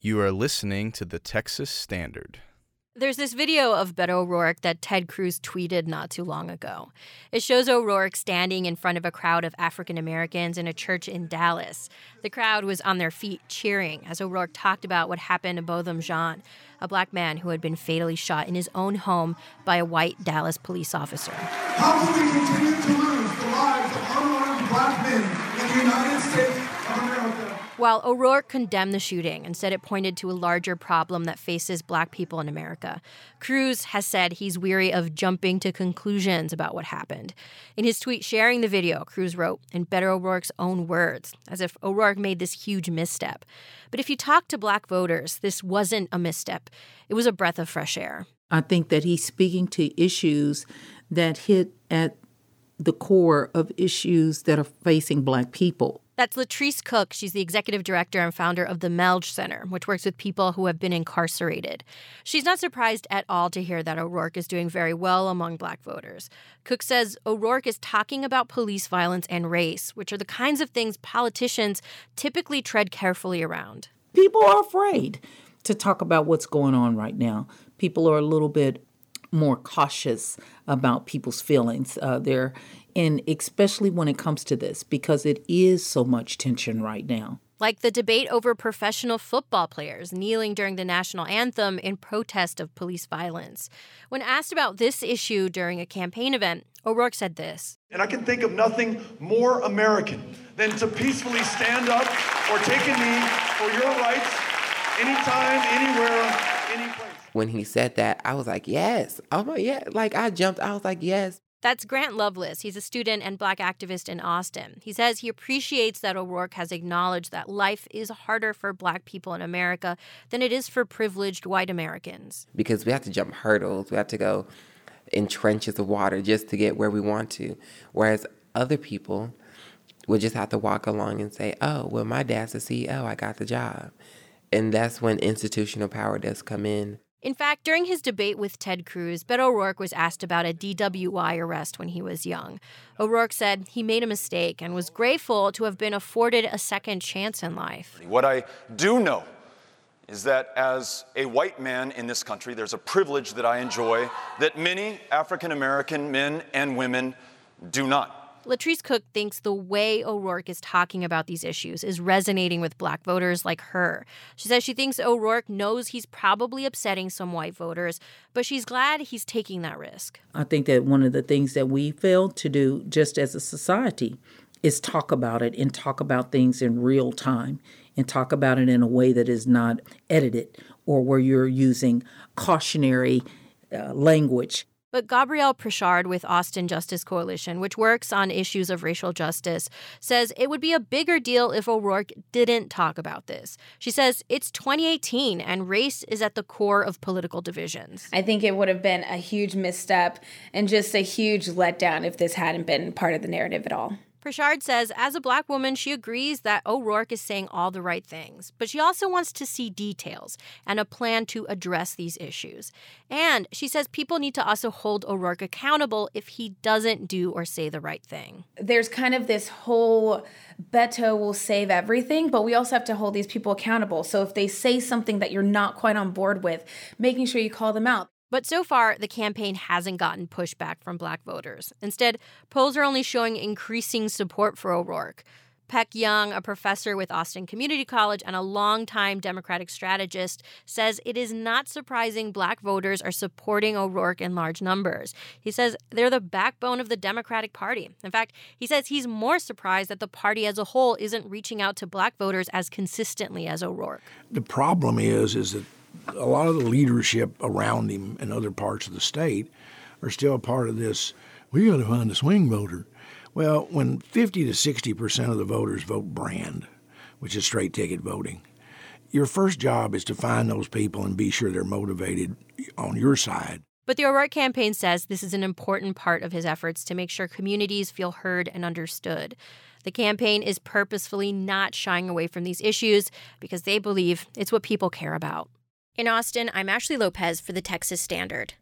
You are listening to the Texas Standard. There's this video of Beto O'Rourke that Ted Cruz tweeted not too long ago. It shows O'Rourke standing in front of a crowd of African Americans in a church in Dallas. The crowd was on their feet cheering as O'Rourke talked about what happened to Botham Jean, a black man who had been fatally shot in his own home by a white Dallas police officer. How can we continue to lose the lives of unarmed black men in the United States of America? While O'Rourke condemned the shooting and said it pointed to a larger problem that faces black people in America, Cruz has said he's weary of jumping to conclusions about what happened. In his tweet sharing the video, Cruz wrote, in Beto O'Rourke's own words, as if O'Rourke made this huge misstep. But if you talk to black voters, this wasn't a misstep. It was a breath of fresh air. I think that he's speaking to issues that hit at the core of issues that are facing black people. That's Latrice Cook. She's the executive director and founder of the Melge Center, which works with people who have been incarcerated. She's not surprised at all to hear that O'Rourke is doing very well among black voters. Cook says O'Rourke is talking about police violence and race, which are the kinds of things politicians typically tread carefully around. People are afraid to talk about what's going on right now. People are a little bit more cautious about people's feelings. Uh, they're and especially when it comes to this because it is so much tension right now. Like the debate over professional football players kneeling during the national anthem in protest of police violence. When asked about this issue during a campaign event, O'Rourke said this. And I can think of nothing more American than to peacefully stand up or take a knee for your rights anytime, anywhere, any place. When he said that, I was like, yes. Oh my, yeah. Like I jumped. I was like, yes. That's Grant Loveless. He's a student and black activist in Austin. He says he appreciates that O'Rourke has acknowledged that life is harder for black people in America than it is for privileged white Americans. Because we have to jump hurdles, we have to go in trenches of water just to get where we want to. Whereas other people would just have to walk along and say, oh, well, my dad's a CEO, I got the job. And that's when institutional power does come in. In fact, during his debate with Ted Cruz, Beto O'Rourke was asked about a DWI arrest when he was young. O'Rourke said he made a mistake and was grateful to have been afforded a second chance in life. What I do know is that as a white man in this country, there's a privilege that I enjoy that many African American men and women do not. Latrice Cook thinks the way O'Rourke is talking about these issues is resonating with black voters like her. She says she thinks O'Rourke knows he's probably upsetting some white voters, but she's glad he's taking that risk. I think that one of the things that we failed to do just as a society is talk about it and talk about things in real time and talk about it in a way that is not edited or where you're using cautionary uh, language. But Gabrielle Prichard with Austin Justice Coalition, which works on issues of racial justice, says it would be a bigger deal if O'Rourke didn't talk about this. She says it's 2018 and race is at the core of political divisions. I think it would have been a huge misstep and just a huge letdown if this hadn't been part of the narrative at all. Prichard says, as a black woman, she agrees that O'Rourke is saying all the right things, but she also wants to see details and a plan to address these issues. And she says people need to also hold O'Rourke accountable if he doesn't do or say the right thing. There's kind of this whole Beto will save everything, but we also have to hold these people accountable. So if they say something that you're not quite on board with, making sure you call them out. But so far, the campaign hasn't gotten pushback from black voters. Instead, polls are only showing increasing support for O'Rourke. Peck Young, a professor with Austin Community College and a longtime Democratic strategist, says it is not surprising black voters are supporting O'Rourke in large numbers. He says they're the backbone of the Democratic Party. In fact, he says he's more surprised that the party as a whole isn't reaching out to black voters as consistently as O'Rourke. The problem is is that a lot of the leadership around him in other parts of the state are still part of this. We got to find a swing voter. Well, when 50 to 60 percent of the voters vote brand, which is straight ticket voting, your first job is to find those people and be sure they're motivated on your side. But the O'Rourke campaign says this is an important part of his efforts to make sure communities feel heard and understood. The campaign is purposefully not shying away from these issues because they believe it's what people care about. In Austin, I'm Ashley Lopez for the Texas Standard.